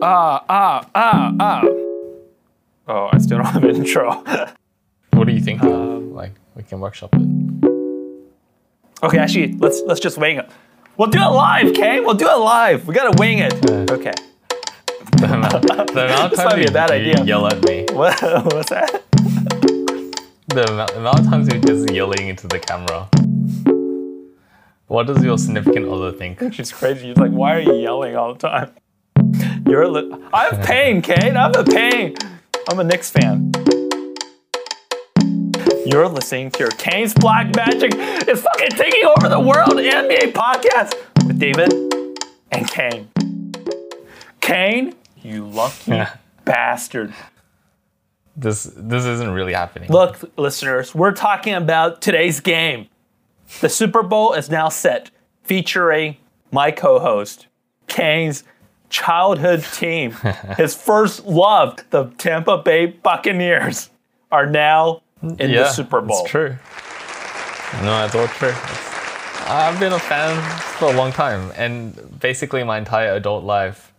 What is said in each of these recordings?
Ah, ah, ah, ah. Oh, I still don't have an intro. What do you think? like we can workshop it. okay, actually, let's let's just wing it. We'll do it live, okay? We'll do it live. We gotta wing it. Okay. The amount, the amount of times you, bad idea. yell at me. What, what's that? The amount, the amount of times you're just yelling into the camera. What does your significant other think? She's crazy. She's like, why are you yelling all the time? You're a li- I have pain, Kate. I have a pain. I'm a Knicks fan. You're listening to your Kayne's Black Magic It's fucking taking over the world NBA podcast with David and Kayne. Kane, you lucky bastard. This this isn't really happening. Look, listeners, we're talking about today's game. The Super Bowl is now set, featuring my co host, Kayne's childhood team. His first love, the Tampa Bay Buccaneers, are now in the Super Bowl. It's true. No, it's all true. It's- I've been a fan for a long time, and basically my entire adult life,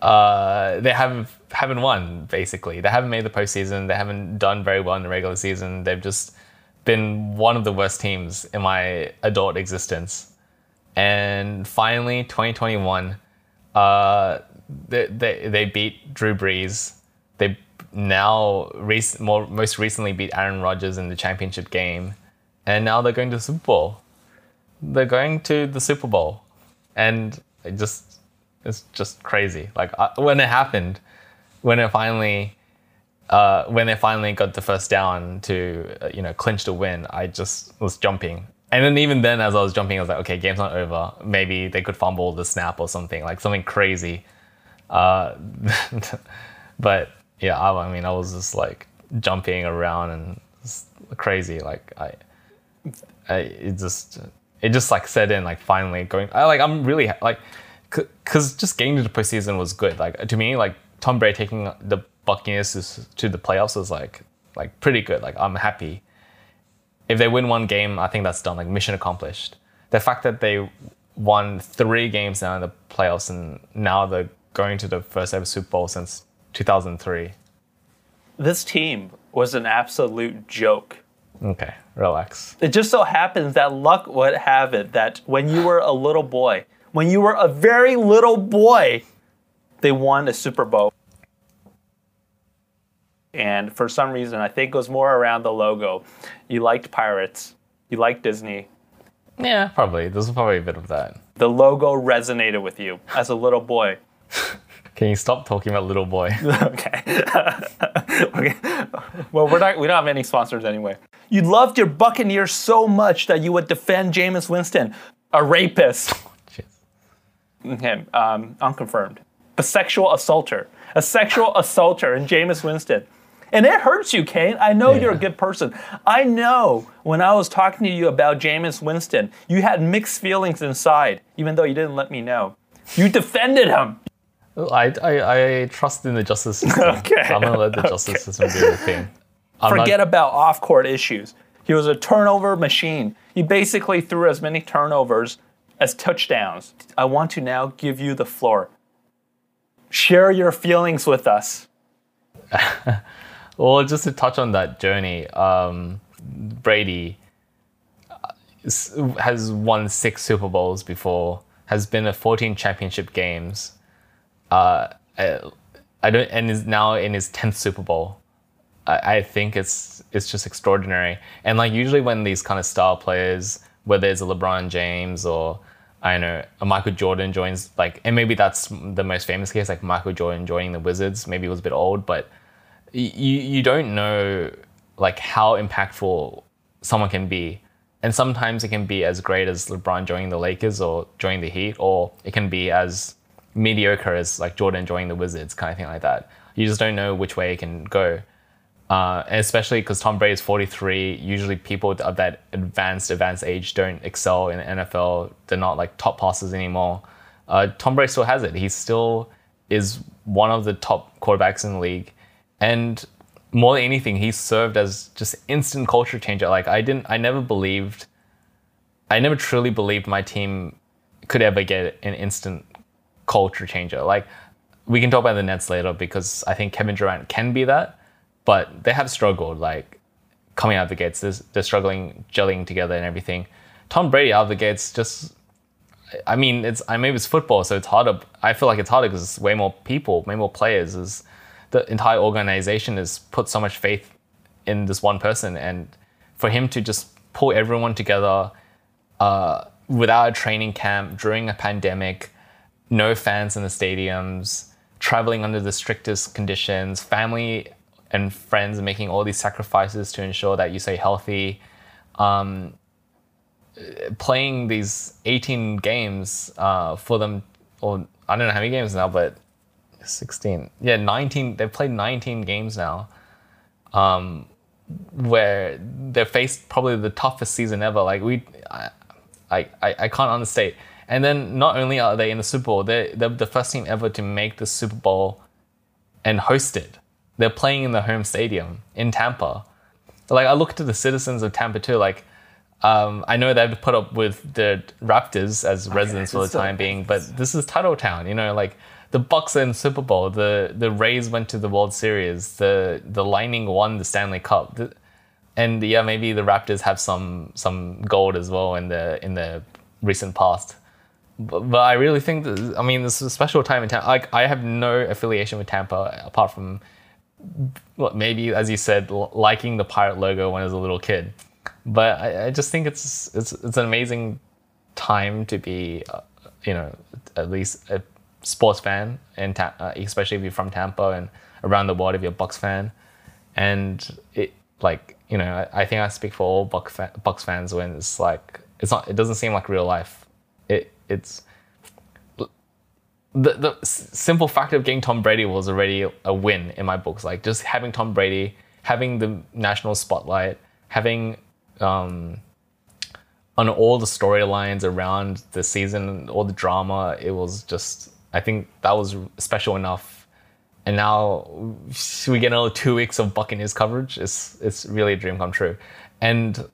uh, they have haven't won. Basically, they haven't made the postseason. They haven't done very well in the regular season. They've just been one of the worst teams in my adult existence. And finally, 2021, uh, they, they they beat Drew Brees. They now rec- more most recently beat Aaron Rodgers in the championship game, and now they're going to the Super Bowl. They're going to the Super Bowl, and it just it's just crazy. Like I, when it happened, when it finally. Uh, when they finally got the first down to uh, you know clinch the win, I just was jumping. And then even then, as I was jumping, I was like, okay, game's not over. Maybe they could fumble the snap or something, like something crazy. Uh, but yeah, I, I mean, I was just like jumping around and crazy. Like I, I it just it just like set in. Like finally going. I like I'm really like because just getting to the postseason was good. Like to me, like Tom Brady taking the Buccaneers to, the playoffs was like like pretty good. Like I'm happy. If they win one game, I think that's done. Like mission accomplished. The fact that they won three games now in the playoffs and now they're going to the first ever Super Bowl since 2003. This team was an absolute joke. Okay, relax. It just so happens that luck would have it that when you were a little boy, when you were a very little boy, they won a Super Bowl. And for some reason, I think it was more around the logo. You liked pirates, you liked Disney. Yeah, probably. There's probably a bit of that. The logo resonated with you as a little boy. Can you stop talking about little boy? okay. okay. Well, we're not. We don't have any sponsors anyway. You loved your Buccaneers so much that you would defend Jameis Winston, a rapist. Jeez. Okay, um, unconfirmed. A sexual assaulter. A sexual assaulter in Jameis Winston. And it hurts you, Kayne. I know you're a good person. I know when I was talking to you about Jameis Winston, you had mixed feelings inside, even though you didn't let me know. You defended him. I, I, I trust in the justice system. Okay, I'm gonna let the justice system do the thing. I'm not- Forget about off court issues. He was a turnover machine. He basically threw as many turnovers as touchdowns. I want to now give you the floor. Share your feelings with us. Well, just to touch on that journey, um, Brady has won six Super Bowls before, has been at 14 championship games, uh, I, I don't, and is now in his 10th Super Bowl. I, I think it's it's just extraordinary. And like usually when these kind of star players, whether it's a LeBron James or I know a Michael Jordan joins, like, and maybe that's the most famous case, like Michael Jordan joining the Wizards. Maybe it was a bit old, but you you don't know like how impactful someone can be. And sometimes it can be as great as LeBron joining the Lakers or joining the Heat, or it can be as mediocre as like Jordan joining the Wizards, kind of thing like that. You just don't know which way it can go. Uh, especially because Tom Brady is 43, usually people of that advanced, advanced age don't excel in the NFL. They're not like top passers anymore. Uh, Tom Brady still has it. He still is one of the top quarterbacks in the league. And more than anything, he served as just instant culture changer. Like I didn't, I never believed, I never truly believed my team could ever get an instant culture changer. Like we can talk about the Nets later because I think Kevin Durant can be that, but they have struggled like coming out of the gates. They're, struggling gelling together and everything. Tom Brady out of the gates just. I mean, it's I maybe it's football, so it's harder. I feel like it's harder because it's way more people, way more players. Is the entire organization has put so much faith in this one person, and for him to just pull everyone together uh, without a training camp during a pandemic, no fans in the stadiums, traveling under the strictest conditions, family and friends making all these sacrifices to ensure that you stay healthy. Um, playing these 18 games uh, for them, or I don't know how many games now, but 16. Yeah, 19. They've played 19 games now, um, where they faced probably the toughest season ever. Like we, I, I, I can't understate. And then not only are they in the Super Bowl, they're, they're the first team ever to make the Super Bowl and host it. They're playing in the home stadium in Tampa. Like I look to the citizens of Tampa too. Like um, I know they've put up with the Raptors as residents for the time being, but this is Title Town. You know, like the Bucs in Super Bowl, the the Rays went to the World Series, the the Lightning won the Stanley Cup, the, and yeah, maybe the Raptors have some some gold as well in the in the recent past. But, but I really think that I mean this is a special time in Tampa. Like I have no affiliation with Tampa apart from what maybe as you said liking the pirate logo when I was a little kid. But I, I just think it's it's it's an amazing time to be, uh, you know, at least a sports fan, and Ta- uh, especially if you're from Tampa and around the world if you're a Bucs fan, and it like you know I, I think I speak for all Buc fa- Bucs fans when it's like it's not it doesn't seem like real life. It it's the the simple fact of getting Tom Brady was already a win in my books. Like just having Tom Brady, having the national spotlight, having um, on all the storylines around the season, all the drama, it was just I think that was special enough. And now we get another two weeks of Buccaneers coverage. It's it's really a dream come true. And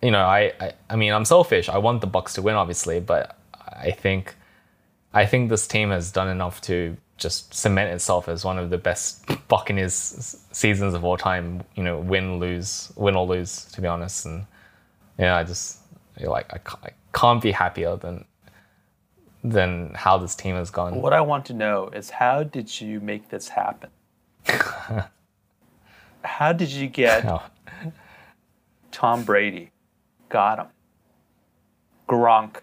you know, I, I I mean, I'm selfish. I want the Bucs to win, obviously, but I think I think this team has done enough to just cement itself as one of the best Buccaneers seasons of all time. You know, win, lose, win or lose, to be honest. And yeah, I just like I can't, I can't be happier than than how this team has gone. What I want to know is how did you make this happen? how did you get Oh. Tom Brady? Got him. Gronk.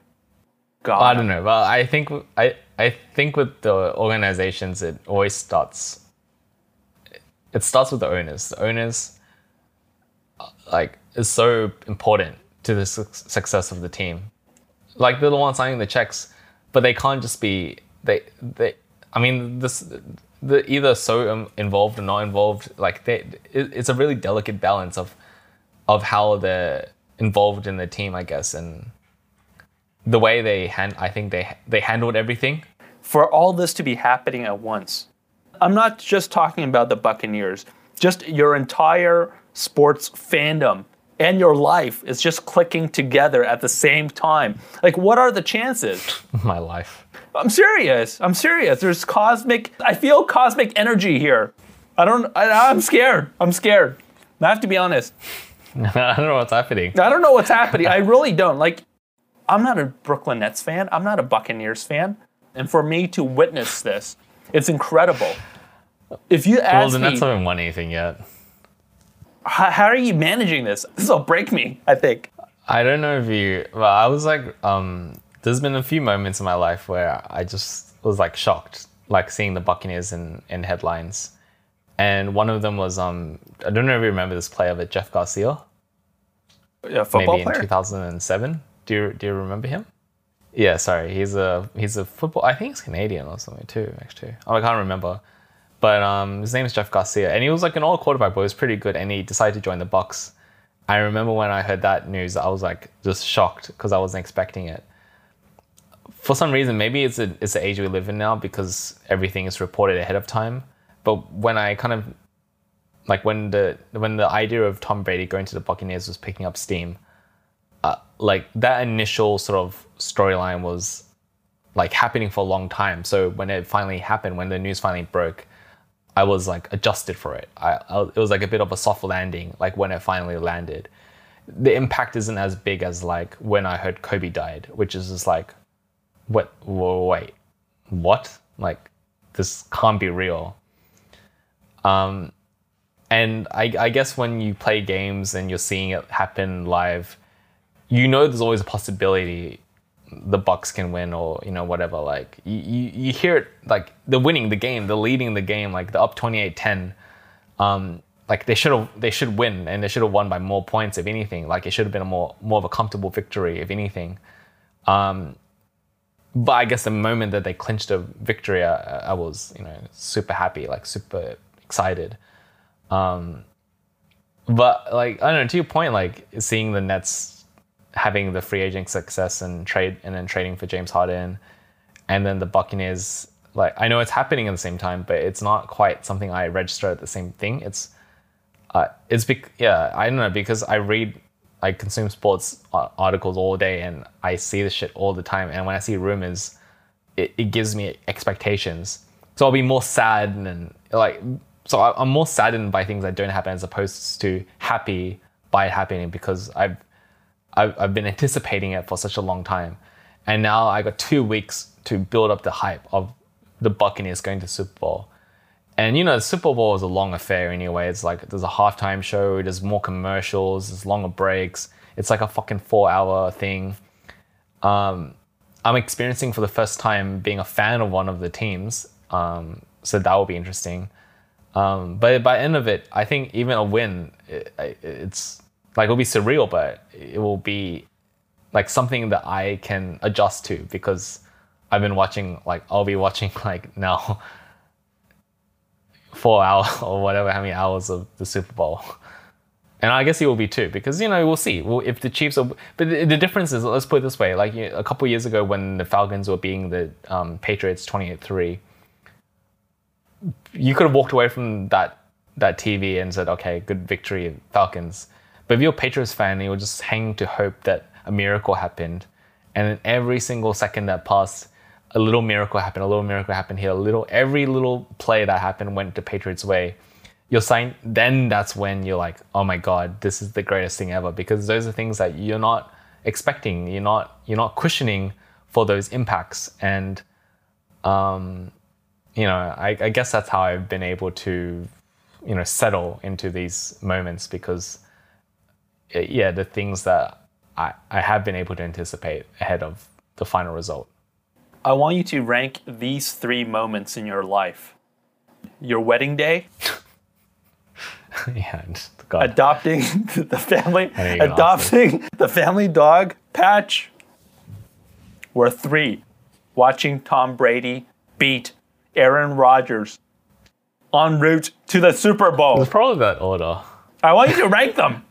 Got I don't know. Well, I think I I think with the organizations, it always starts. It starts with the owners. The owners, like, is so important to the su- success of the team. Like they're the ones signing the checks, but they can't just be they they. I mean, this they're either so um, involved or not involved. Like they, it, it's a really delicate balance of of how they're involved in the team, I guess, and the way they hand. I think they they handled everything. for all this to be happening at once. I'm not just talking about the Buccaneers, just your entire sports fandom and your life is just clicking together at the same time. Like, what are the chances? My life. I'm serious. I'm serious. There's cosmic, I feel cosmic energy here. I don't, I, I'm scared. I'm scared. I have to be honest. I don't know what's happening. I don't know what's happening. I really don't. Like, I'm not a Brooklyn Nets fan. I'm not a Buccaneers fan. And for me to witness this, it's incredible. If you ask Well, the me, Nets haven't won anything yet. how, how are you managing this? This will break me, I think. I don't know if you. Well, I was like, um, there's been a few moments in my life where I just was like shocked, like seeing the Buccaneers in, in headlines. And one of them was, um, I don't know if you remember this player, but Jeff Garcia, Yeah, football maybe in 2007. Do you do you remember him? Yeah, sorry, he's a he's a football. I think he's Canadian or something too. Actually, oh, I can't remember. But um, his name is Jeff Garcia, and he was like an old quarterback, but he was pretty good. And he decided to join the Bucs. I remember when I heard that news, I was like just shocked because I wasn't expecting it. For some reason, maybe it's a, it's the age we live in now because everything is reported ahead of time. But when I kind of like when the when the idea of Tom Brady going to the Buccaneers was picking up steam, like that initial sort of storyline was like happening for a long time. So when it finally happened, when the news finally broke, I was like adjusted for it. I, I it was like a bit of a soft landing, like when it finally landed. The impact isn't as big as like when I heard Kobe died, which is just like, what? Wait, what? Like this can't be real. Um, and I, I guess when you play games and you're seeing it happen live, you know there's always a possibility the Bucs can win or you know whatever. Like you, you, you hear it like the winning the game, the leading the game, like the up 28-10. Um, like they should have they should win and they should have won by more points if anything. Like it should have been a more more of a comfortable victory if anything. Um, but I guess the moment that they clinched a victory, I, I was you know super happy, like super excited. Um, but like I don't know, to your point, like seeing the Nets having the free agent success and trade and then trading for James Harden, and then the Buccaneers, like I know it's happening at the same time, but it's not quite something I register at the same thing. It's uh, it's bec- yeah, I don't know because I read I consume sports articles all day and I see this shit all the time. And when I see rumors, it, it gives me expectations. So I'll be more sad and like so I'm more saddened by things that don't happen as opposed to happy by it happening because I've, I've, I've been anticipating it for such a long time. And now I got two weeks to build up the hype of the Buccaneers going to Super Bowl. And you know, the Super Bowl is a long affair anyway. It's like there's a halftime show, there's more commercials, there's longer breaks. It's like a fucking four hour thing. Um, I'm experiencing for the first time being a fan of one of the teams. Um, so that will be interesting. Um, but by the end of it, I think even a win, it, it's like it'll be surreal, but it will be like something that I can adjust to because I've been watching like I'll be watching like now four hours or whatever how many hours of the Super Bowl. And I guess he will be too, because you know we'll see. Well, if the Chiefs are, but the, the difference is, let's put it this way: like you know, a couple years ago, when the Falcons were beating the um, Patriots twenty-eight three, you could have walked away from that that TV and said, okay, good victory, Falcons. But if you're a Patriots fan, you were just hanging to hope that a miracle happened. And every single second that passed, a little miracle happened, a little miracle happened here, a little, every little play that happened went the Patriots' way. You're saying, then that's when you're like, oh my God, this is the greatest thing ever. Because those are things that you're not expecting. You're not, you're not cushioning for those impacts. And, um, you know, I, I guess that's how I've been able to, you know, settle into these moments because, Uh, yeah, the things that I, I have been able to anticipate ahead of the final result. I want you to rank these three moments in your life your wedding day. yeah, adopting the family, adopting the family dog patch. Were three, watching Tom Brady beat Aaron Rodgers en route to the Super Bowl. It's probably that order. I want you to rank them.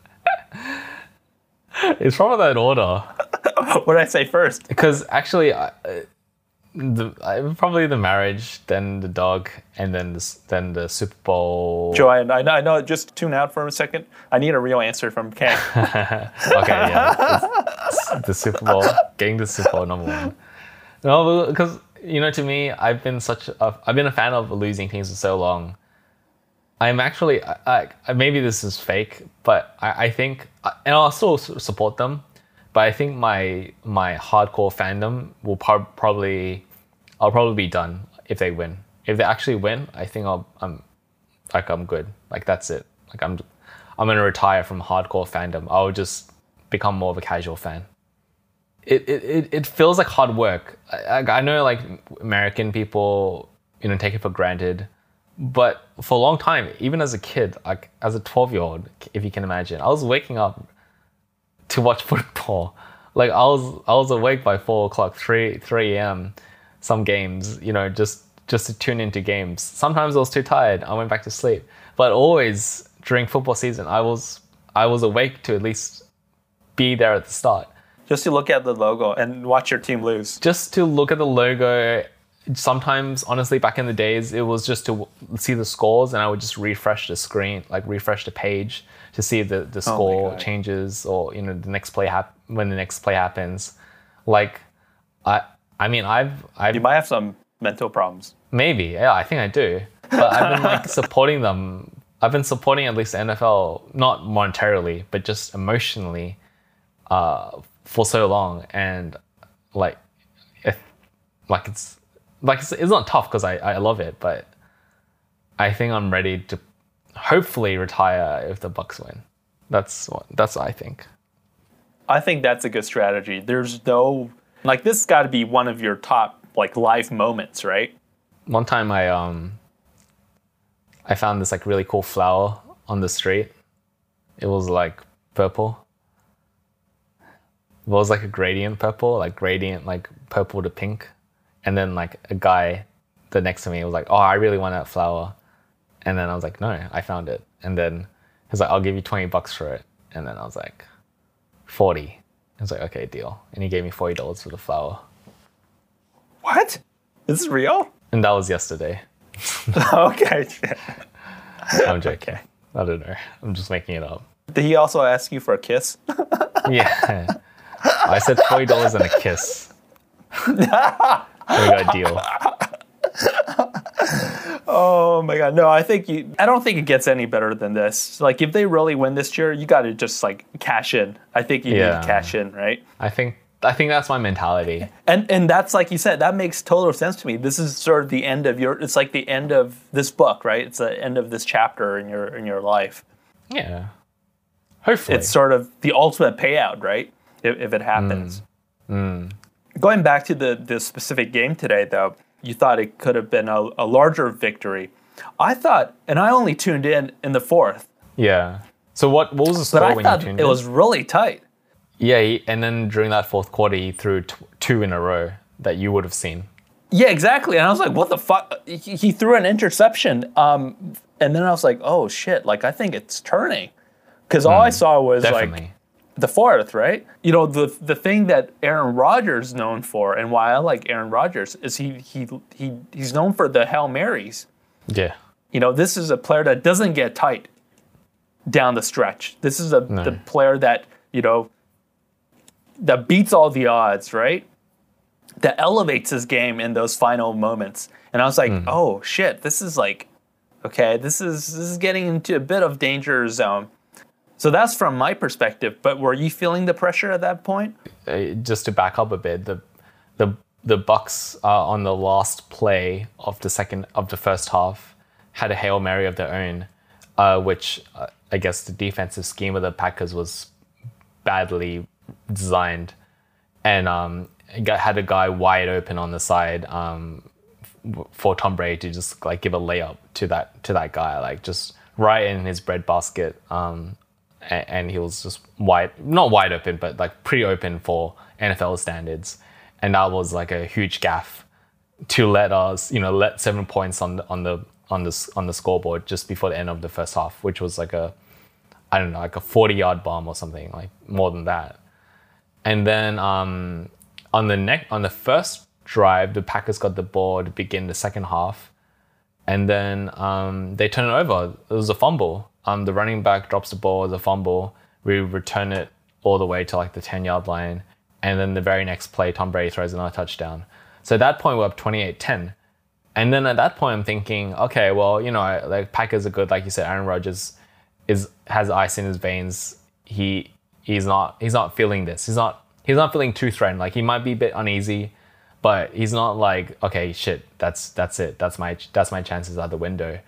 It's probably that order. what did I say first? Because actually, uh, the uh, probably the marriage, then the dog, and then the, then the Super Bowl. Joanne, I know, I know. Just tune out for a second. I need a real answer from Kayne. okay, yeah, it's, it's the Super Bowl, getting the Super Bowl number one. No, because you know, to me, I've been such a, I've been a fan of losing teams for so long. I'm actually, I, I, maybe this is fake, but I, I think, and I'll still support them, but I think my my hardcore fandom will pro- probably, I'll probably be done if they win. If they actually win, I think I'll, I'm, like I'm good. Like that's it. Like I'm, I'm gonna retire from hardcore fandom. I'll just become more of a casual fan it, it, it feels like hard work. I, I know like American people, you know, take it for granted. But for a long time, even as a kid, like as a 12 year old, if you can imagine, I was waking up to watch football. Like I was, I was awake by four o'clock, 3, 3 a.m. Some games, you know, just, just to tune into games. Sometimes I was too tired. I went back to sleep. But always during football season, I was, I was awake to at least be there at the start just to look at the logo and watch your team lose. Just to look at the logo. Sometimes, honestly, back in the days, it was just to see the scores, and I would just refresh the screen, like refresh the page to see if the, the oh score oh changes or you know the next play hap- when the next play happens. Like, I I mean, I've I've You might have some mental problems. maybe yeah, I think I do, but I've been like supporting them. I've been supporting at least the NFL, not monetarily, but just emotionally, uh, for so long, and like, if like it's like it's, it's not tough because I I love it, but I think I'm ready to hopefully retire if the Bucs win. That's what that's what I think. I think that's a good strategy. There's no like this has got to be one of your top like life moments, right? one time I um I found this like really cool flower on the street. It was like purple. It was like a gradient purple, like gradient like purple to pink. And then like a guy the next to me was like, Oh, I really want that flower. And then I was like, No, I found it. And then he's like, I'll give you twenty bucks for it. And then I was like, forty. I was like, okay, deal. And he gave me forty dollars for the flower. What? This is real? And that was yesterday. okay. I'm joking. I don't know. I'm just making it up. Did he also ask you for a kiss? Yeah. I said forty dollars and a kiss. We got a deal. Oh my god, no! I think you. I don't think it gets any better than this. Like, if they really win this year, you got to just like cash in. I think you Yeah. need to cash in, right? I think I think that's my mentality. And and that's like you said, that makes total sense to me. This is sort of the end of your. It's like the end of this book, right? It's the end of this chapter in your in your life. Yeah. Hopefully. It's sort of the ultimate payout, right? If, if it happens. Mm. Mm. Going back to the the specific game today, though, you thought it could have been a, a larger victory. I thought, and I only tuned in in the fourth, yeah. So what what was the but score I when you thought tuned it in? was really tight. Yeah, he, and then during that fourth quarter, he threw t- two in a row that you would have seen. Yeah, exactly. And I was like, what the fuck? He, he threw an interception. Um, and then I was like, oh shit, like I think it's turning. Because all I saw was Definitely. like the fourth, right? You know, the the thing that Aaron Rodgers is known for, and why I like Aaron Rodgers, is he he he he's known for the Hail Marys. yeah. You know, this is a player that doesn't get tight down the stretch. This is a the player that, you know, that beats all the odds, right? That elevates his game in those final moments. And I was like, mm-hmm. oh shit, this is like, okay, this is this is getting into a bit of danger zone. So that's from my perspective. But were you feeling the pressure at that point? uh, just to back up a bit, the the the Bucs uh, on the last play of the second of the first half had a hail mary of their own, uh, which uh, I guess the defensive scheme of the Packers was badly designed, and um, had a guy wide open on the side um, for Tom Brady to just like give a layup to that to that guy, like just right in his breadbasket. Um, a- and he was just wide, not wide open, but like pretty open for NFL standards. And that was like a huge gaffe to let us, you know, let seven points on the on the on the on the scoreboard just before the end of the first half, which was like a, I don't know, like a forty yard bomb or something, like more than that. And then um, on the neck on the first drive, the Packers got the ball to begin the second half, and then um, they turn it over. It was a fumble. Um, the running back drops the ball as a fumble. We return it all the way to like the ten yard line, and then the very next play, Tom Brady throws another touchdown. So at that point, we're up 28-10. And then at that point, I'm thinking, okay, well, you know, like Packers are good, like you said. Aaron Rodgers is has ice in his veins. He he's not he's not feeling this. He's not he's not feeling too threatened. Like he might be a bit uneasy, but he's not like okay, shit, that's that's it. That's my that's my chances out the window.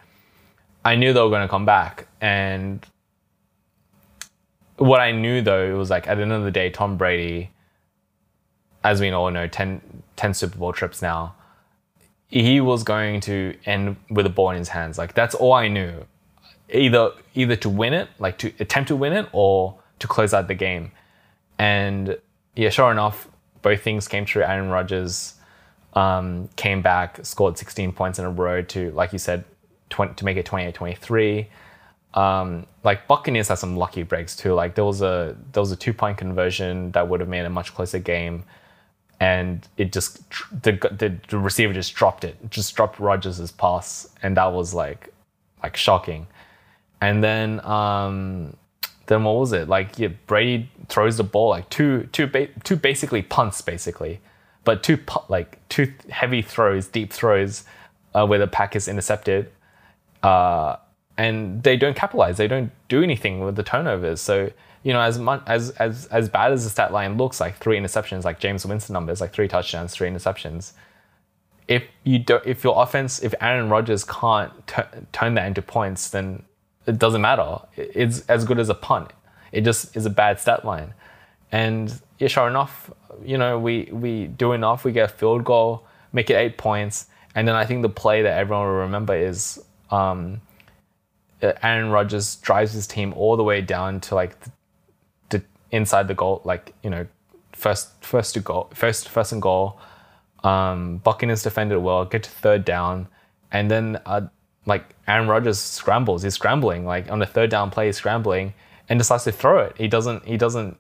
I knew they were going to come back, and what I knew though it was like at the end of the day, Tom Brady, as we all know, 10, 10 Super Bowl trips now. He was going to end with a ball in his hands. Like that's all I knew either either to win it, like to attempt to win it, or to close out the game. And yeah, sure enough, both things came true. Aaron Rodgers um, came back, scored 16 points in a row to, like you said, 20, to make it 28-23. Um, like Buccaneers had some lucky breaks too. Like there was a there was a two point conversion that would have made a much closer game, and it just the the, the receiver just dropped it, just dropped Rodgers' pass, and that was like like shocking. And then um, then what was it? Like yeah, Brady throws the ball like two two ba- two basically punts basically but two like two heavy throws, deep throws, uh, where the pack is intercepted, uh, and they don't capitalize. They don't do anything with the turnovers. So you know, as much as as as bad as the stat line looks, like three interceptions, like Jameis Winston numbers, like three touchdowns, three interceptions. If you don't, if your offense, if Aaron Rodgers can't t- turn that into points, then it doesn't matter. It's as good as a punt. It just is a bad stat line. And yeah, sure enough, you know, we we do enough. We get a field goal, make it eight points, and then I think the play that everyone will remember is um, Aaron Rodgers drives his team all the way down to like the, the inside the goal, like you know, first first to goal, first first and goal. Um, Buccaneers defended well, get to third down, and then uh, like Aaron Rodgers scrambles. He's scrambling like on the third down play, he's scrambling and decides to throw it. He doesn't. He doesn't.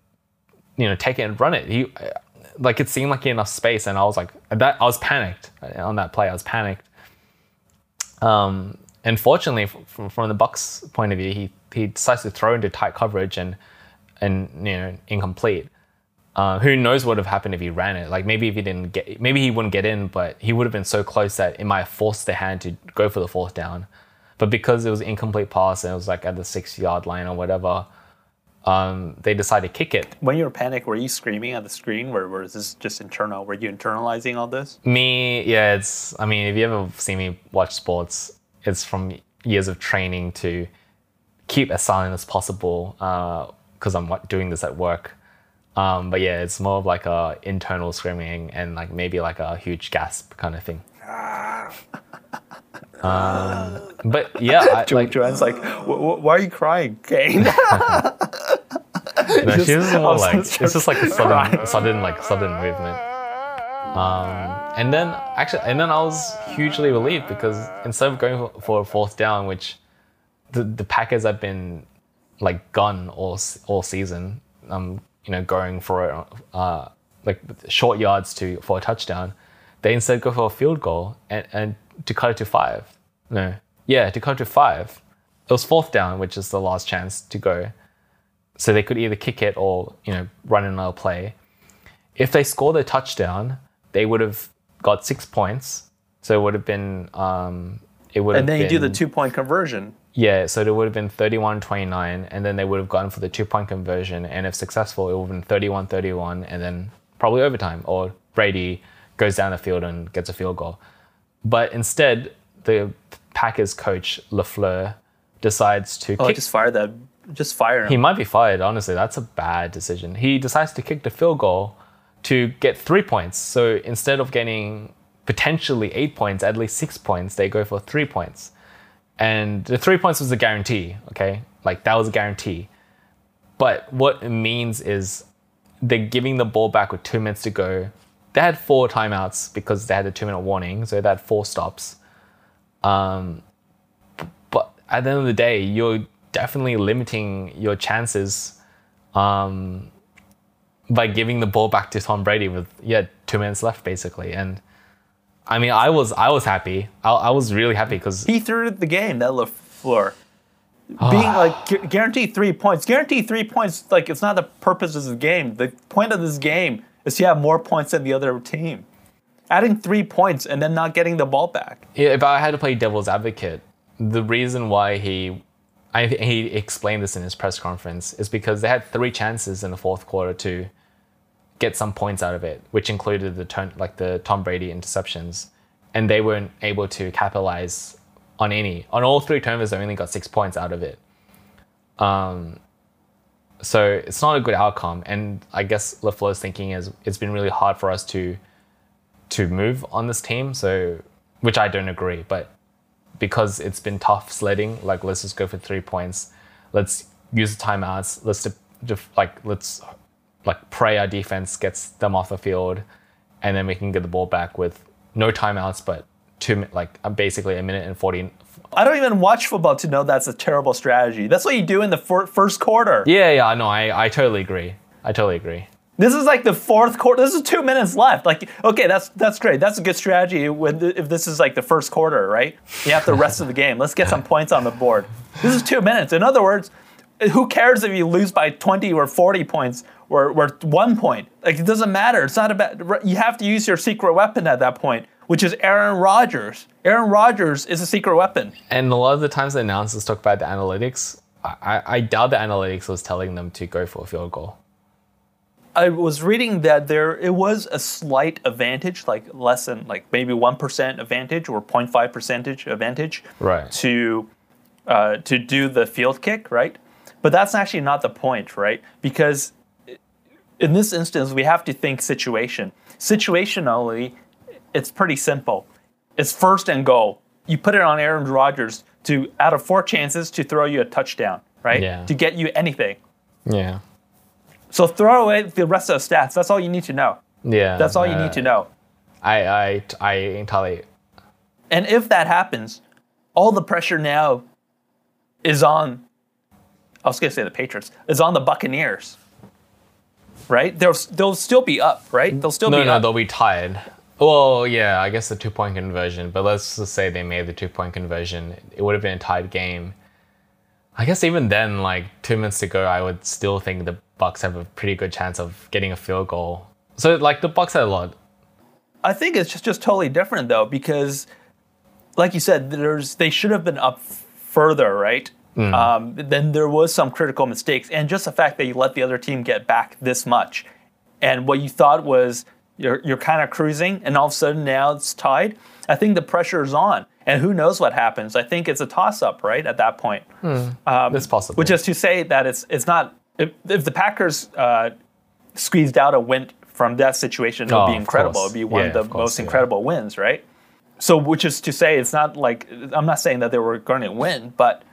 You know, take it and run it. He like it seemed like he had enough space, and I was like that. I was panicked on that play. I was panicked. Um, and fortunately, from, from the Bucs' point of view, he he decides to throw into tight coverage and and you know incomplete. Uh, who knows what would have happened if he ran it? Like maybe if he didn't get, maybe he wouldn't get in, but he would have been so close that it might have forced the hand to go for the fourth down. But because it was an incomplete pass and it was like at the six yard line or whatever, um, they decided to kick it. When you were panicked, were you screaming at the screen, or was this just internal? Were you internalizing all this? Me, yeah, it's. I mean, if you ever see me watch sports, it's from years of training to keep as silent as possible because I'm doing this at work. Um, but yeah, it's more of like a internal screaming and like maybe like a huge gasp kind of thing. Um, but yeah, I, Jo- like Joanne's like, "Wh- wh- why are you crying, Kayne? no, just- more like it's just like a sudden, sudden like sudden movement. Um, and then actually, and then I was hugely relieved because instead of going for, a fourth down, which the the Packers have been like gun all all season, um, you know, going for uh like short yards to for a touchdown, they instead go for a field goal and and to cut it to five. No, yeah, to cut it to five. It was fourth down, which is the last chance to go. So they could either kick it or you know run another play. If they score the touchdown, they would have got six points. So it would have been um, it would and then you do the two point conversion. yeah, so it would have been 31 29, and then they would have gone for the two point conversion. And if successful, it would have been 31 31, and then probably overtime, or Brady goes down the field and gets a field goal. But instead, the Packers coach, LaFleur, decides to Oh, kick. just fire that. Just fire him. He might be fired, honestly. That's a bad decision. He decides to kick the field goal to get three points. So instead of getting potentially eight points, at least six points, they go for three points. And the three points was a guarantee, okay? Like that was a guarantee. But what it means is they're giving the ball back with two minutes to go. They had four timeouts because they had a two minute warning, so they had four stops. Um, but at the end of the day, you're definitely limiting your chances um, by giving the ball back to Tom Brady with yeah two minutes left basically. And I mean, I was I was happy. I, I was really happy because he threw the game. That LaFleur. Ah. Being like gu- guaranteed three points, guaranteed three points. Like it's not the purpose of the game. The point of this game is to have more points than the other team. Adding three points and then not getting the ball back. Yeah, if I had to play devil's advocate, the reason why he, I, he explained this in his press conference is because they had three chances in the fourth quarter to get some points out of it, which included the turn, like the Tom Brady interceptions, and they weren't able to capitalize on any. On all three turnovers, they only got six points out of it. Um, so it's not a good outcome, and I guess LaFleur's thinking is it's been really hard for us to to move on this team. So, which I don't agree, but because it's been tough sledding, like let's just go for three points. Let's use the timeouts. Let's def- like let's like pray our defense gets them off the field, and then we can get the ball back with no timeouts, but two like uh, basically a minute and forty. I don't even watch football to know that's a terrible strategy. That's what you do in the fir- first quarter. Yeah, yeah, no, I I totally agree. I totally agree. This is like the fourth quarter. This is two minutes left. Like, okay, that's that's great. That's a good strategy. When the, if this is like the first quarter, right? You have the rest of the game. Let's get some points on the board. This is two minutes. In other words, who cares if you lose by 20 or 40 points? or, or one point. Like it doesn't matter. It's not about. You have to use your secret weapon at that point, which is Aaron Rodgers. Aaron Rodgers is a secret weapon. And a lot of the times the announcers talk about the analytics. I, I doubt the analytics was telling them to go for a field goal. I was reading that there it was a slight advantage, like less than like maybe one percent advantage or 0.5 percentage advantage, Right. To uh, to do the field kick, right? But that's actually not the point, right? Because in this instance, we have to think situation. Situationally, it's pretty simple. It's first and goal. You put it on Aaron Rodgers to out of four chances to throw you a touchdown, right? Yeah. To get you anything. Yeah. So throw away the rest of the stats. That's all you need to know. Yeah. That's all you uh, need to know. I, I, I entirely. And if that happens, all the pressure now is on. I was going to say the Patriots is on the Buccaneers, right? They'll they'll still be up, right? They'll still No, be no, up. they'll be tied. Well, yeah, I guess the two point conversion, but let's just say they made the two point conversion. It would have been a tied game. I guess even then, like two minutes to go, I would still think the Bucs have a pretty good chance of getting a field goal. So, like, the Bucs had a lot. I think it's just just totally different though because, like you said, there's they should have been up further, right? Um, then there was some critical mistakes, and just the fact that you let the other team get back this much, and what you thought was you're you're kind of cruising, and all of a sudden now it's tied. I think the pressure is on, and who knows what happens? I think it's a toss up, right? At that point, It's possible. which is to say that it's it's not if, if the Packers uh, squeezed out a win from that situation, it would Oh, be incredible. It'd be one Yeah, of the of course, most yeah. incredible wins, right? So, which is to say, it's not like I'm not saying that they were going to win, but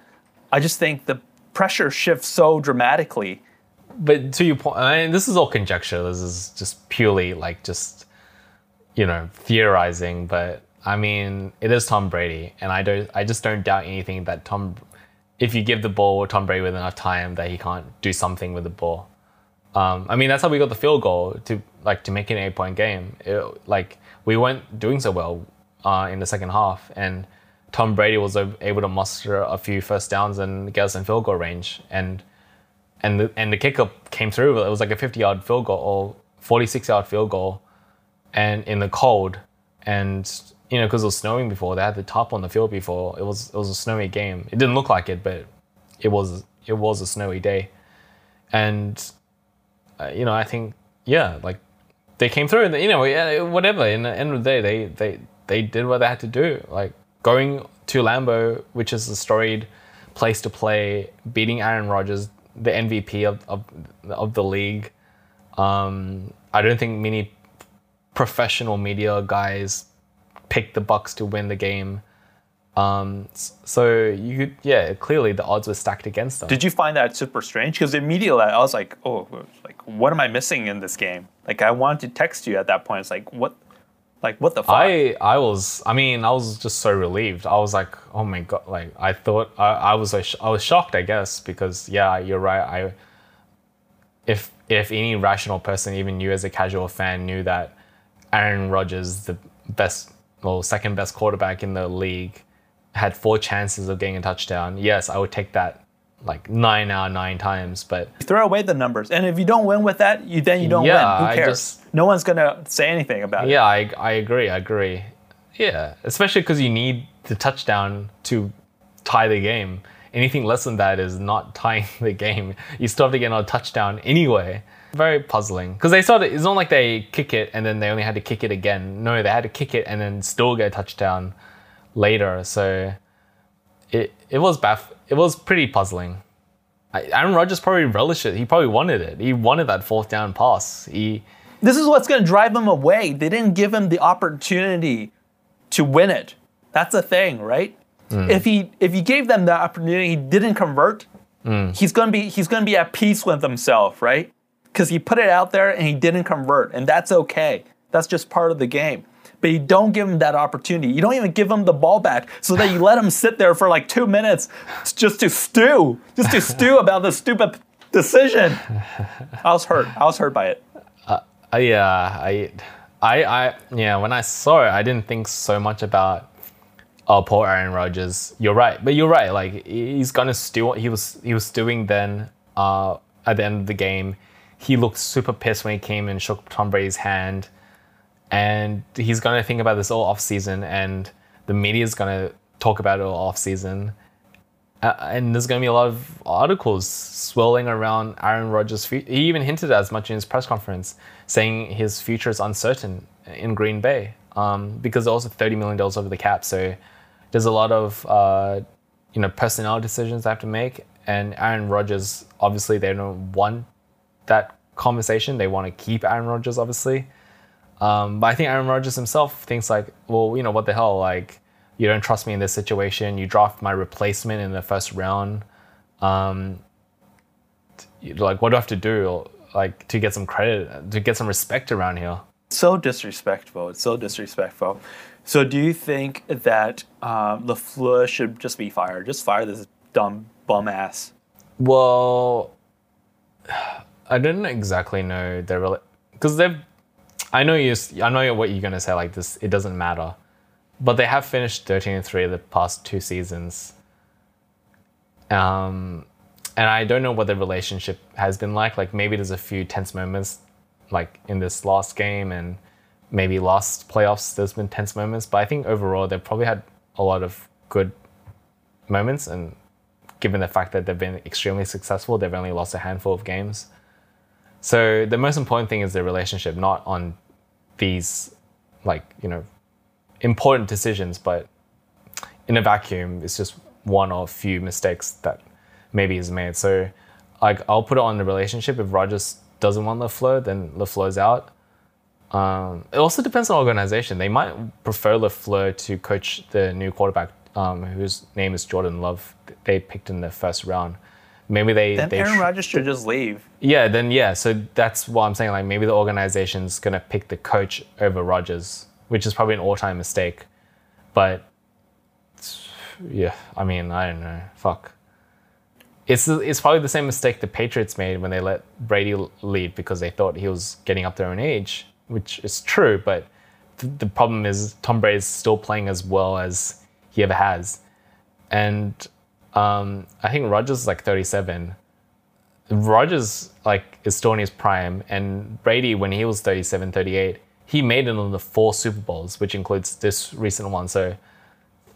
I just think the pressure shifts so dramatically. but to your point, I mean, this is all conjecture. This is just purely like just, you know, theorizing. But I mean, it is Tom Brady, and I don't, I just don't doubt anything that Tom, if you give the ball Tom Brady with enough time, that he can't do something with the ball. Um, I mean, that's how we got the field goal to like to make an eight point game. It, like we weren't doing so well uh, in the second half, and Tom Brady was able to muster a few first downs and get us in field goal range, and and the, and the kicker came through. It was like a 50 yard field goal or 46 yard field goal, and in the cold, and you know because it was snowing before, they had the top on the field before. It was it was a snowy game. It didn't look like it, but it was it was a snowy day, and uh, you know I think yeah like they came through and you know yeah, whatever. In the end of the day, they they they did what they had to do. Like going to Lambeau, which is a storied place to play, beating Aaron Rodgers, the MVP of of, of the league. Um, I don't think many professional media guys picked the Bucs to win the game. Um, so you yeah, clearly the odds were stacked against them. Did you find that super strange? Because immediately I was like, oh, like what am I missing in this game? Like I wanted to text you at that point. It's like what, like what the fuck? I I was I mean I was just so relieved. I was like, oh my god! Like I thought I, I was I was shocked, I guess, because yeah, you're right. I if if any rational person, even you as a casual fan, knew that Aaron Rodgers, the best well second best quarterback in the league, had four chances of getting a touchdown, yes, I would take that like nine out of nine times. But throw away the numbers. And if you don't win with that, you then you don't Yeah, win. Who cares? just- no one's gonna say anything about it. Yeah, I, I agree. I agree. Yeah, especially because you need the touchdown to tie the game. Anything less than that is not tying the game. You still have to get another touchdown anyway. Very puzzling because they started. It's not like they kick it and then they only had to kick it again. No, they had to kick it and then still get a touchdown later. So it it was baff. It was pretty puzzling. I- Aaron Rodgers probably relished it. He probably wanted it. He wanted that fourth down pass. He This is what's gonna drive him away. They didn't give him the opportunity to win it. That's the thing, right? Hmm. If he if he gave them the opportunity, he didn't convert. Hmm. He's gonna be he's gonna be at peace with himself, right? Because he put it out there and he didn't convert, and that's okay. That's just part of the game. But you don't give him that opportunity. You don't even give him the ball back, so that you let him sit there for like two minutes just to stew, just to stew about the stupid decision. I was hurt. I was hurt by it. Uh, yeah, I, I, I, yeah. When I saw it, I didn't think so much about, oh, poor Aaron Rodgers. You're right, but you're right. Like he's gonna stew. He was, he was stewing then. Uh, at the end of the game, he looked super pissed when he came and shook Tom Brady's hand. And he's going to think about this all off season, and the media is going to talk about it all off season. Uh, and there's going to be a lot of articles swirling around Aaron Rodgers' future. He even hinted as much in his press conference, saying his future is uncertain in Green Bay um, because also $30 million over the cap. So there's a lot of uh, you know personnel decisions they have to make. And Aaron Rodgers, obviously, they don't want that conversation. They want to keep Aaron Rodgers, obviously. Um, but I think Aaron Rodgers himself thinks like, well, you know, what the hell? Like, you don't trust me in this situation. You draft my replacement in the first round. Um, like, what do I have to do, like, to get some credit, to get some respect around here? So disrespectful. It's so disrespectful. So, do you think that um, LaFleur should just be fired? Just fire this dumb bum ass. Well, I didn't exactly know they're because they've. I know you. I know what you're gonna say. Like this, it doesn't matter, but they have finished 13 and three the past two seasons. Um, and I don't know what the relationship has been like. Like maybe there's a few tense moments, like in this last game and maybe last playoffs. There's been tense moments, but I think overall they've probably had a lot of good moments and given the fact that they've been extremely successful, they've only lost a handful of games. So the most important thing is their relationship, not on these like, you know, important decisions, but in a vacuum, it's just one or few mistakes that maybe is made. So like I'll put it on the relationship. If Rodgers doesn't want LaFleur, then LaFleur's out. Um, it also depends on organization. They might prefer LaFleur to coach the new quarterback um, whose name is Jordan Love, they picked in the first round. Maybe they. Then they Aaron Rodgers should just leave. Yeah, then yeah. So that's what I'm saying. Like maybe the organization's gonna pick the coach over Rodgers, which is probably an all-time mistake. But yeah, I mean, I don't know. Fuck. It's it's probably the same mistake the Patriots made when they let Brady leave because they thought he was getting up their own age, which is true. But th- the problem is Tom Brady's still playing as well as he ever has. And um, I think Rodgers is like 37. Rodgers like is still in his prime, and Brady when he was 37, 38, he made it on the four Super Bowls, which includes this recent one. So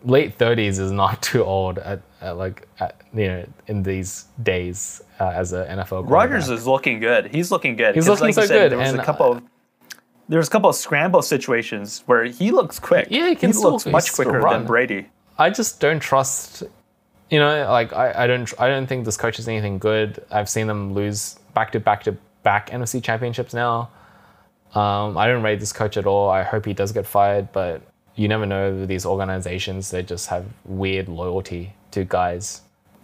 late 30s is not too old at, at like at, you know in these days uh, as an NFL. Rodgers is looking good. He's looking good. He's looking like so said, good. There was and, a couple of there's a couple of scramble situations where he looks quick. Yeah, he can he still, looks much quicker run. than Brady. I just don't trust. You know, like I, I don't I don't think this coach is anything good. I've seen them lose back to back to back NFC championships now. Um, I don't rate this coach at all. I hope he does get fired, but you never know these organizations. They just have weird loyalty to guys.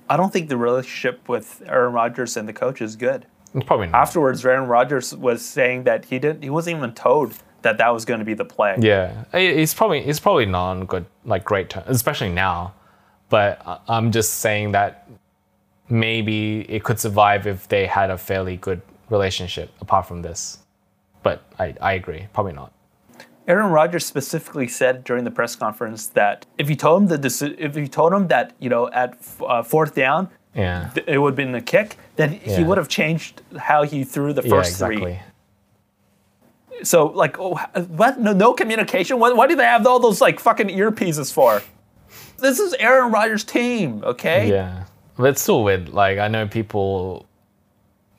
I don't think the relationship with Aaron Rodgers and the coach is good. It's probably not. Afterwards, Aaron Rodgers was saying that he didn't. He wasn't even told that that was going to be the play. Yeah, it's probably he's probably not on good like great terms, especially now. But I'm just saying that maybe it could survive if they had a fairly good relationship apart from this. But I, I agree, probably not. Aaron Rodgers specifically said during the press conference that if you told him the if you told him that you know at uh, fourth down Yeah. th- it would have been a kick, then he would have changed how he threw the first yeah, exactly. three. So like, oh, what? No, no communication. What? What do they have all those like fucking earpieces for? This is Aaron Rodgers' team, okay? Yeah, but it's still weird. Like I know people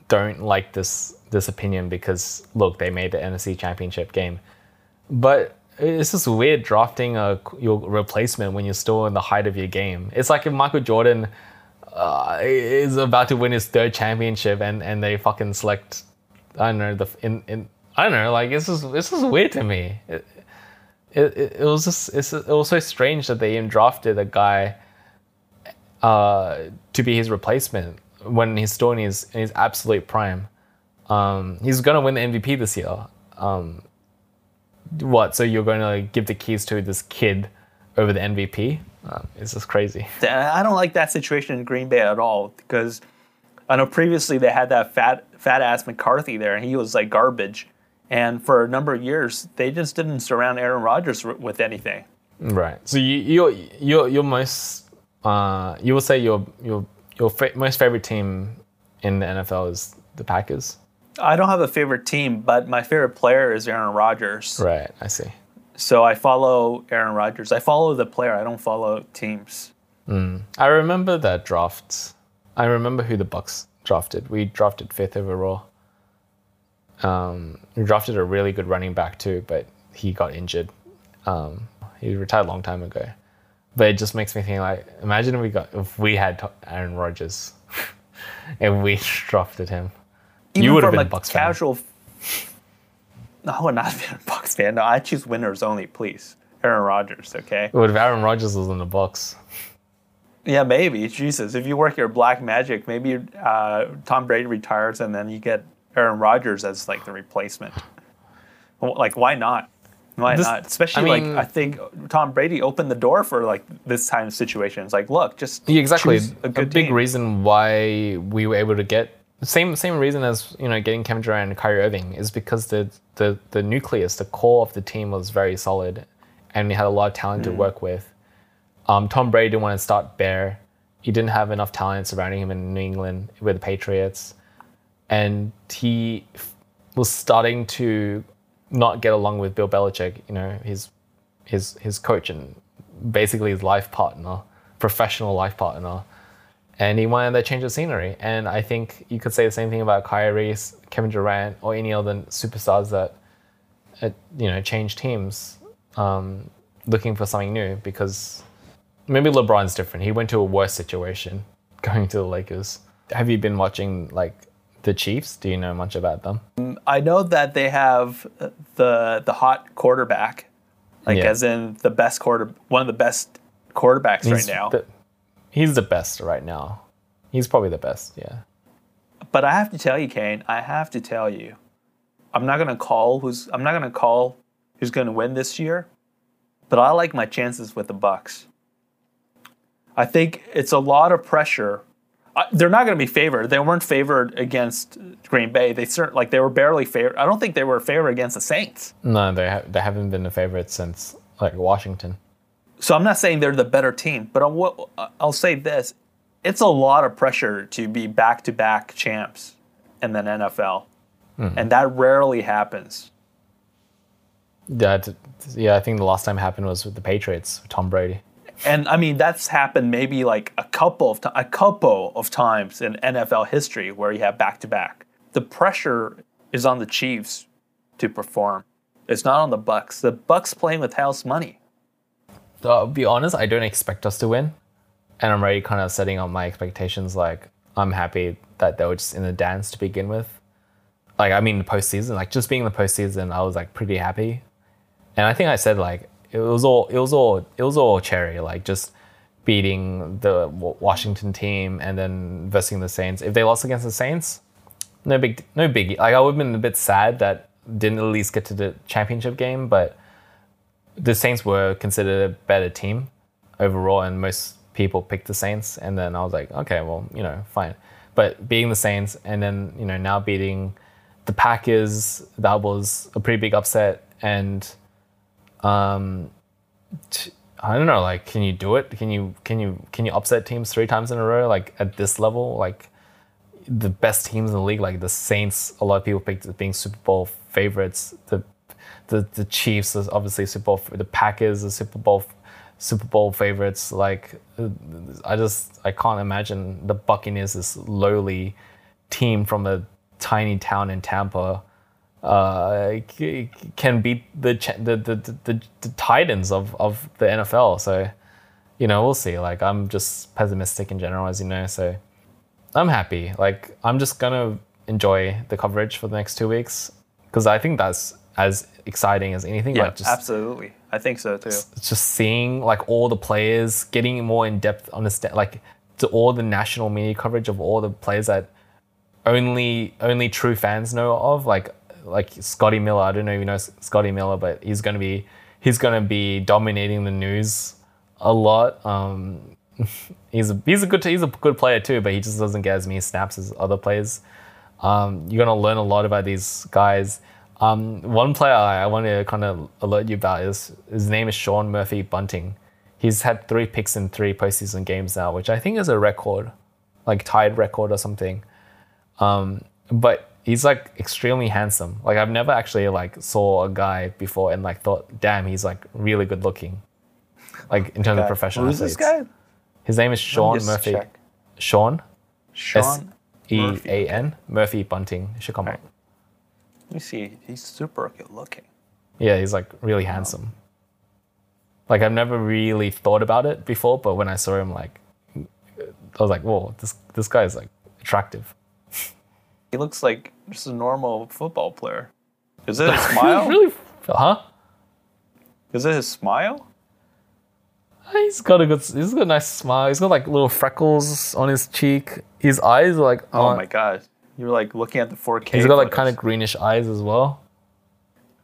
don't like this this opinion because look, they made the NFC Championship game, but it's just weird drafting a your replacement when you're still in the height of your game. It's like if Michael Jordan uh, is about to win his third championship and and they fucking select I don't know the in in I don't know like this is this is weird to me. It, it, it, it was just it's, it was so strange that they even drafted a guy uh, to be his replacement when he's still in his in his absolute prime. Um, he's gonna win the MVP this year. Um, what? So you're gonna give the keys to this kid over the MVP? Uh, it's just crazy. I don't like that situation in Green Bay at all because I know previously they had that fat fat ass McCarthy there, and he was like garbage. And for a number of years, they just didn't surround Aaron Rodgers with anything. Right. So you your you your most uh, you will say your your your fa- most favorite team in the NFL is the Packers. I don't have a favorite team, but my favorite player is Aaron Rodgers. Right, I see. So I follow Aaron Rodgers. I follow the player. I don't follow teams. I remember that draft. I remember who the Bucs drafted. We drafted fifth overall. Um, we drafted a really good running back too, but he got injured. Um, he retired a long time ago. But it just makes me think like, imagine if we got if we had Aaron Rodgers, and we drafted him. Even you would have been a Bucs fan. casual. No, I would not have been a Bucs fan. No, I choose winners only, please. Aaron Rodgers, okay? What if Aaron Rodgers was in the Bucs? Yeah, maybe. Jesus, if you work your black magic, maybe uh, Tom Brady retires and then you get Aaron Rodgers as like the replacement. Like, why not? Why This- not? Especially I mean- like I think Tom Brady opened the door for like this kind of situation. It's like, look, just Yeah, exactly. A, a good big team. reason why we were able to get same same reason as you know getting Kevin Durant and Kyrie Irving is because the the the nucleus, the core of the team was very solid, and we had a lot of talent Mm. to work with. Um, Tom Brady didn't want to start bare. He didn't have enough talent surrounding him in New England with the Patriots, and he was starting to not get along with Bill Belichick. You know, his his his coach and basically his life partner, professional life partner. And he wanted that change of scenery. And I think you could say the same thing about Kyrie, Kevin Durant, or any other superstars that, uh, you know, change teams, um, looking for something new. Because maybe LeBron's different. He went to a worse situation, going to the Lakers. Have you been watching like the Chiefs? Do you know much about them? I know that they have the the hot quarterback, like Yeah. as in the best quarter, one of the best quarterbacks right now. the- he's the best right now. He's probably the best. Yeah. But I have to tell you, Kayne, I have to tell you, I'm not gonna call who's I'm not gonna call who's gonna win this year, but I like my chances with the Bucs. I think it's a lot of pressure. They're not going to be favored. They weren't favored against Green Bay. They like they were barely favored. I don't think they were favored against the Saints. No, they ha- they haven't been a favorite since like Washington. So I'm not saying they're the better team, but I'll, I'll say this: it's a lot of pressure to be back-to-back champs in the NFL, mm-hmm. and that rarely happens. Yeah, yeah. I think the last time it happened was with the Patriots, Tom Brady. And I mean, that's happened maybe like a couple of a couple of times in NFL history where you have back-to-back. The pressure is on the Chiefs to perform. It's not on the Bucs. The Bucs playing with house money. So I'll be honest, I don't expect us to win, and I'm already kind of setting up my expectations. Like I'm happy that they were just in the dance to begin with. Like I mean, the postseason, like just being in the postseason, I was like pretty happy, and I think I said like it was all it was all it was all cherry, like just beating the Washington team and then versing the Saints. If they lost against the Saints, no big no biggie. Like I would have been a bit sad that didn't at least get to the championship game, but the Saints were considered a better team overall, and most people picked the Saints. And then I was like, okay, well, you know, fine. But beating the Saints, and then you know now beating the Packers, that was a pretty big upset. And um, t- I don't know, like, can you do it? Can you can you can you upset teams three times in a row? Like at this level, like the best teams in the league, like the Saints, a lot of people picked as being Super Bowl favorites. The the the Chiefs is obviously Super Bowl. The Packers are Super Bowl Super Bowl favorites. Like I just I can't imagine the Buccaneers, this lowly team from a tiny town in Tampa, uh, can beat the, the, the, the the Titans of of the NFL. So you know we'll see. Like I'm just pessimistic in general, as you know. So. I'm happy. Like I'm just gonna enjoy the coverage for the next two weeks because I think that's as exciting as anything. Yeah, like just absolutely. I think so too. it's just seeing like all the players, getting more in depth understand like to all the national media coverage of all the players that only only true fans know of. Like like Scotty Miller. I don't know if you know Scotty Miller, but he's gonna be he's gonna be dominating the news a lot. Um, he's a, he's a good he's a good player too, but he just doesn't get as many snaps as other players. Um, you're gonna learn a lot about these guys. Um, one player I, I want to kind of alert you about is his name is Sean Murphy Bunting. He's had three picks in three postseason games now, which I think is a record, like tied record or something. Um, but he's like extremely handsome. Like I've never actually like saw a guy before and like thought, damn, he's like really good looking. Like in terms of Okay. professional Who's this guy? His name is Sean Murphy. check. Sean Sean. E Murphy. A N Murphy Bunting. It should come Okay. up. Let me see. He's super good looking. Yeah, he's like really handsome. Like I've never really thought about it before, but when I saw him, like I was like, whoa, this this guy is like attractive. He looks like just a normal football player. Is it his smile? really? Huh? Is it his smile? He's got a good. He's got a nice smile. He's got like little freckles on his cheek. His eyes are like. Oh on- my god. You were like looking at the 4K. He's got like kind of greenish eyes as well.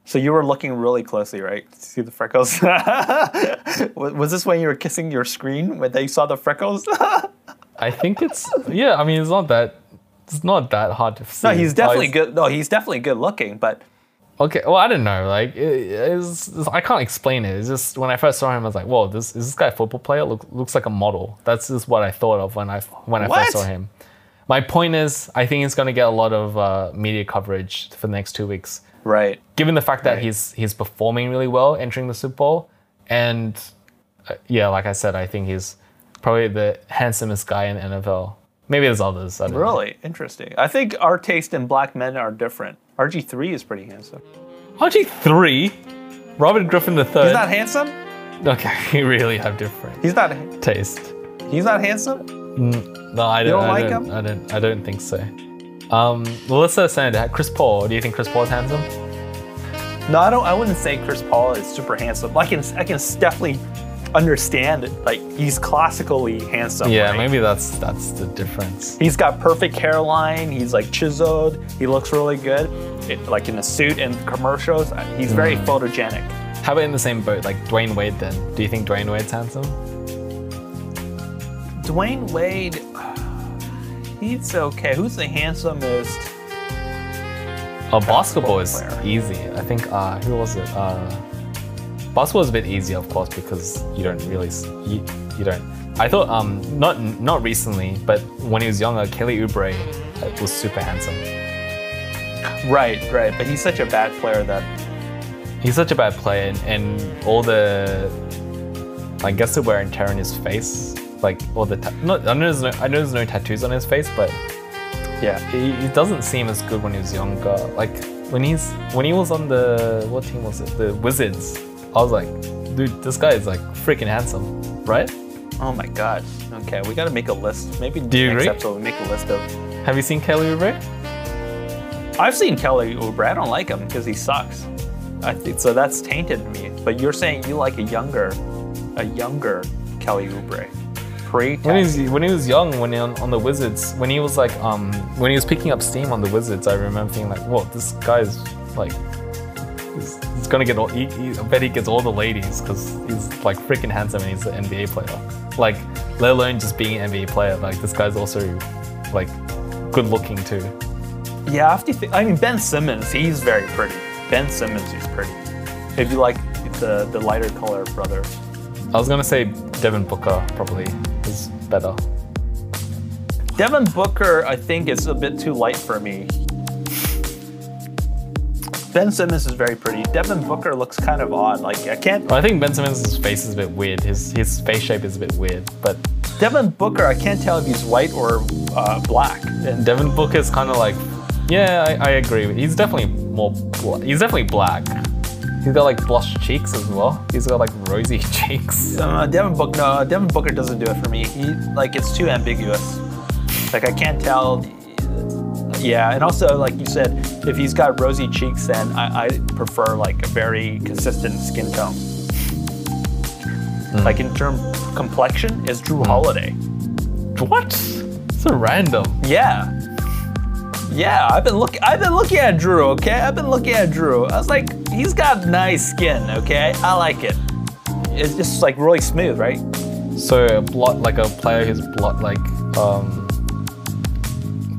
So you were looking really closely, right? To see the freckles. was was this when you were kissing your screen when they saw the freckles? I think it's. yeah, I mean, it's not that. It's not that hard to see. no, he's definitely good. No, he's definitely good looking, but Okay, well, I don't know. Like, it, it's, it's- I can't explain it. It's just when I first saw him, I was like, "Whoa, this is this guy a football player? Look, looks like a model." That's just what I thought of when I when I What? first saw him. My point is, I think he's going to get a lot of uh, media coverage for the next two weeks, right. given the fact that Right. he's he's performing really well entering the Super Bowl, and uh, yeah, like I said, I think he's probably the handsomest guy in the NFL. Maybe there's others. I don't know. Really interesting. I think our taste in black men are different. RG3 is pretty handsome. RG three, Robert Griffin the He's not handsome. Okay, we really have different He's not. taste. He's not handsome. No, I don't. don't I like don't, him? I don't. I don't think so. Um, Melissa said Chris Paul. Do you think Chris Paul is handsome? No, I don't. I wouldn't say Chris Paul is super handsome. I can. I can definitely understand it. Like he's classically handsome. Yeah, right? maybe that's that's the difference. He's got perfect hairline. He's like chiseled. He looks really good. It, like in a suit and commercials, uh, he's very Mm. photogenic. How about in the same boat, like Dwyane Wade? Then, do you think Dwyane Wade's handsome? Dwyane Wade, he's okay. Who's the handsomest? Oh, basketball is player. easy. I think. Uh, who was it? Uh, basketball is a bit easier, of course, because you don't really you, you don't. I thought um not not recently, but when he was younger, Kelly Oubre uh, was super handsome. Right, right. But he's such a bad player that He's such a bad player, and, and all the, I guess the wear and tear on his face, like all the, ta- not, I know there's no, I know there's no tattoos on his face, but yeah. he, he doesn't seem as good when he was younger. Like when he's when he was on the what team was it? The Wizards. I was like, dude, this guy is like freaking handsome, right? Oh my god. Okay, we gotta make a list. Maybe Do you next agree? episode we make a list of. Have you seen Kelly Oubre? I've seen Kelly Oubre. I don't like him because he sucks. I think so. That's tainted me. But you're saying you like a younger, a younger Kelly Oubre. Pre. When he was when he was young, when he on, on the Wizards, when he was like um when he was picking up steam on the Wizards, I remember thinking like, whoa, this guy's like, he's, he's gonna get all. He, he, I bet he gets all the ladies because he's like freaking handsome and he's an NBA player. Like, let alone just being an NBA player. Like this guy's also like good looking too. Yeah, I have to think. I mean, Ben Simmons. He's very pretty. Ben Simmons is pretty. If you like the the lighter color brother. I was gonna say Devin Booker probably is better. Devin Booker, I think, is a bit too light for me. Ben Simmons is very pretty. Devin Booker looks kind of odd. Like I can't. I think Ben Simmons' face is a bit weird. His his face shape is a bit weird, but Devin Booker, I can't tell if he's white or uh, black. And Devin Booker is kind of like, yeah, I, I agree. He's definitely more. He's definitely black. He's got like blush cheeks as well. He's got like rosy cheeks. uh, Devin Booker, no, Devin Booker doesn't do it for me. He like it's too ambiguous. Like I can't tell. Yeah, and also like you said, if he's got rosy cheeks, then I, I prefer like a very consistent skin tone. Like in term complexion is Jrue Holiday. What? So random. Yeah. Yeah, I've been look I've been looking at Jrue, okay? I've been looking at Jrue. I was like, he's got nice skin, okay? I like it. It's just like really smooth, right? So a blot like a player who's blot like um.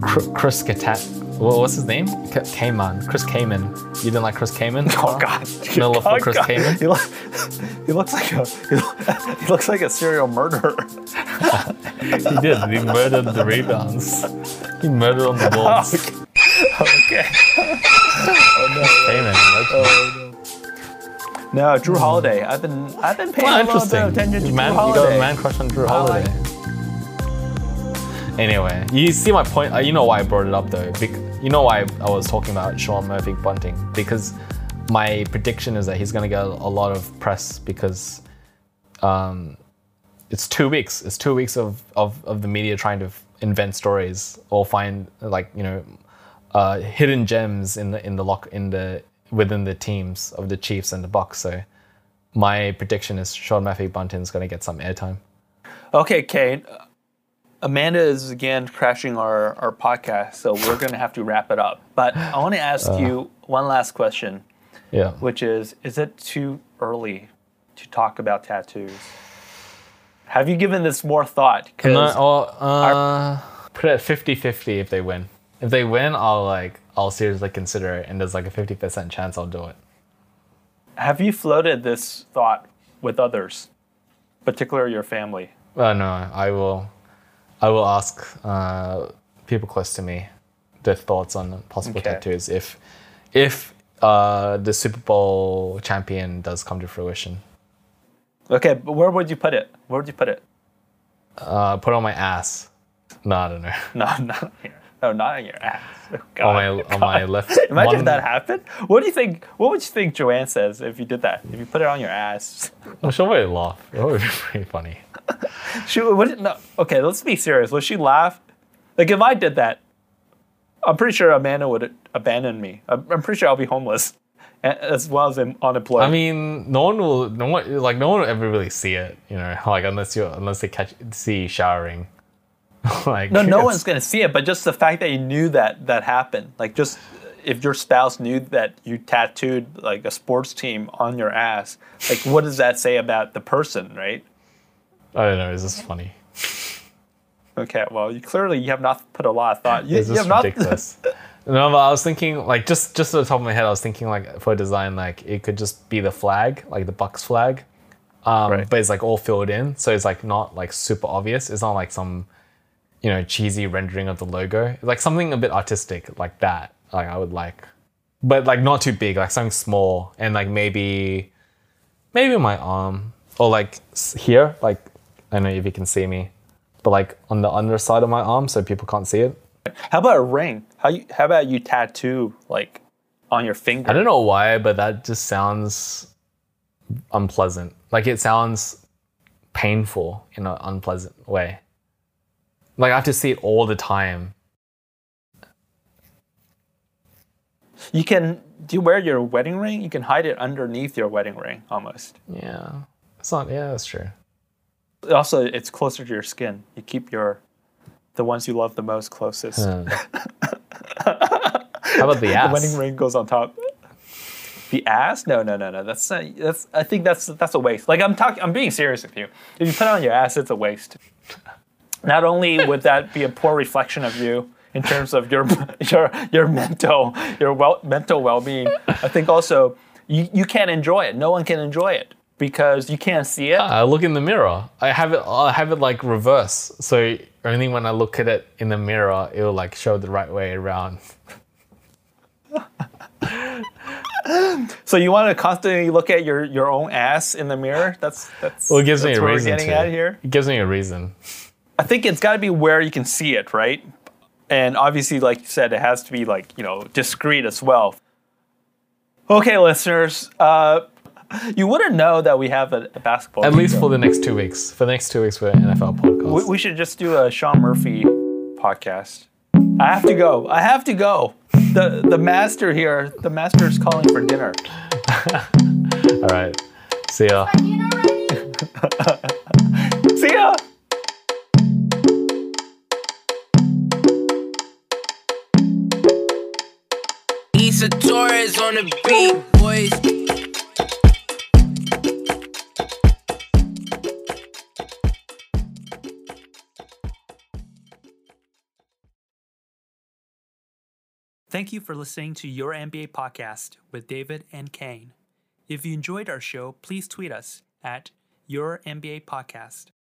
Chris Katat. What, what's his name? K- Kaman. Chris Kaman. You didn't like Chris Kaman? Oh God! No love for Oh, Chris God. Kaman? He, look, he looks like a he, lo- he looks like a serial murderer. He did. He murdered the rebounds. He murdered on the boards. okay. Payment. Oh, no, Jrue Holiday. I've been I've been paying Oh, a little bit of attention to man, Jrue you got a man crush on Jrue Holiday. Anyway, you see my point. uh, You know why I brought it up though. You know why I was talking about Sean Murphy Bunting because my prediction is that he's going to get a lot of press because um, it's two weeks. It's two weeks of, of, of the media trying to invent stories or find like you know uh, hidden gems in the in the lock in the within the teams of the Chiefs and the Bucs. So my prediction is Sean Murphy Bunting's going to get some airtime. Okay, Kate. Amanda is again crashing our, our podcast, so we're going to have to wrap it up. But I want to ask Uh. you one last question, Yeah. which is Is it too early to talk about tattoos? Have you given this more thought? 'Cause No, or, uh, put it at 50-50 if they win. If they win, I'll like I'll seriously consider it, and there's like a fifty percent chance I'll do it. have you floated this thought with others, particularly your family? Uh, no, I will. I will ask uh, people close to me their thoughts on possible Okay. tattoos if if uh, the Super Bowl champion does come to fruition. Okay, but where would you put it? Where would you put it? Uh, put on my ass. No, I don't know. No, not here. No, not on your ass. Oh, on my God. on my left. Imagine one- that happened. What do you think? What would you think Joanne says if you did that? If you put it on your ass? I'm sure we'd laugh. It would be pretty funny. She would no. Okay, let's be serious. Would she laugh? Like if I did that, I'm pretty sure Amanda would abandon me. I'm I'm pretty sure I'll be homeless, as well as unemployed. I mean, no one will, no one, like, no one will ever really see it, you know, like, unless you, unless they catch, see you showering. like, no, no one's gonna see it. But just the fact that you knew that that happened, like just if your spouse knew that you tattooed like a sports team on your ass, like what does that say about the person, right? I don't know, Is this funny. Okay, well, you clearly you have not put a lot of thought. You, It's you just have not. ridiculous. no, but I was thinking, like, just, just at the top of my head, I was thinking, like, for a design, like, it could just be the flag, like the Bucs flag, um, Right. but it's like all filled in, so it's like not like super obvious. It's not like some, you know, cheesy rendering of the logo. It's Like something a bit artistic, like that. Like I would like, but like not too big, like something small, and like maybe, maybe my arm or like here, like I don't know if you can see me, but like on the underside of my arm, so people can't see it. How about a ring? How you? How about you tattoo like on your finger? I don't know why, but that just sounds unpleasant. Like it sounds painful in an unpleasant way. Like I have to see it all the time. You can. Do you wear your wedding ring? You can hide it underneath your wedding ring, almost. Yeah. It's not yeah, that's true. Also, it's closer to your skin. You keep your the ones you love the most closest. How about the ass? The wedding ring goes on top. The ass? No, no, no, no. That's not, that's. I think that's that's a waste. Like I'm talking. I'm being serious with you. If you put it on your ass, it's a waste. Not only would that be a poor reflection of you in terms of your your your mental your well, mental well being, I think also you, you can't enjoy it. No one can enjoy it because you can't see it. I look in the mirror. I have it I have it like reverse. So only when I look at it in the mirror, it will like show the right way around. So you want to constantly look at your, your own ass in the mirror? That's that's. Well, it gives me a reason We're getting to. at here. It gives me a reason. I think it's got to be where you can see it, right? And obviously, like you said, it has to be like you know discreet as well. Okay, listeners, uh, you wouldn't know that we have a, a basketball. At team, least though. for the next two weeks. For the next two weeks, we're an NFL podcast. we, we should just do a Sean Murphy podcast. I have to go. I have to go. The the master here. The master is calling for dinner. All right. See ya. See ya. Issa Torres on the beat, boys. Thank you for listening to Your NBA Podcast with David and Kayne. If you enjoyed our show, please tweet us at Your NBA Podcast.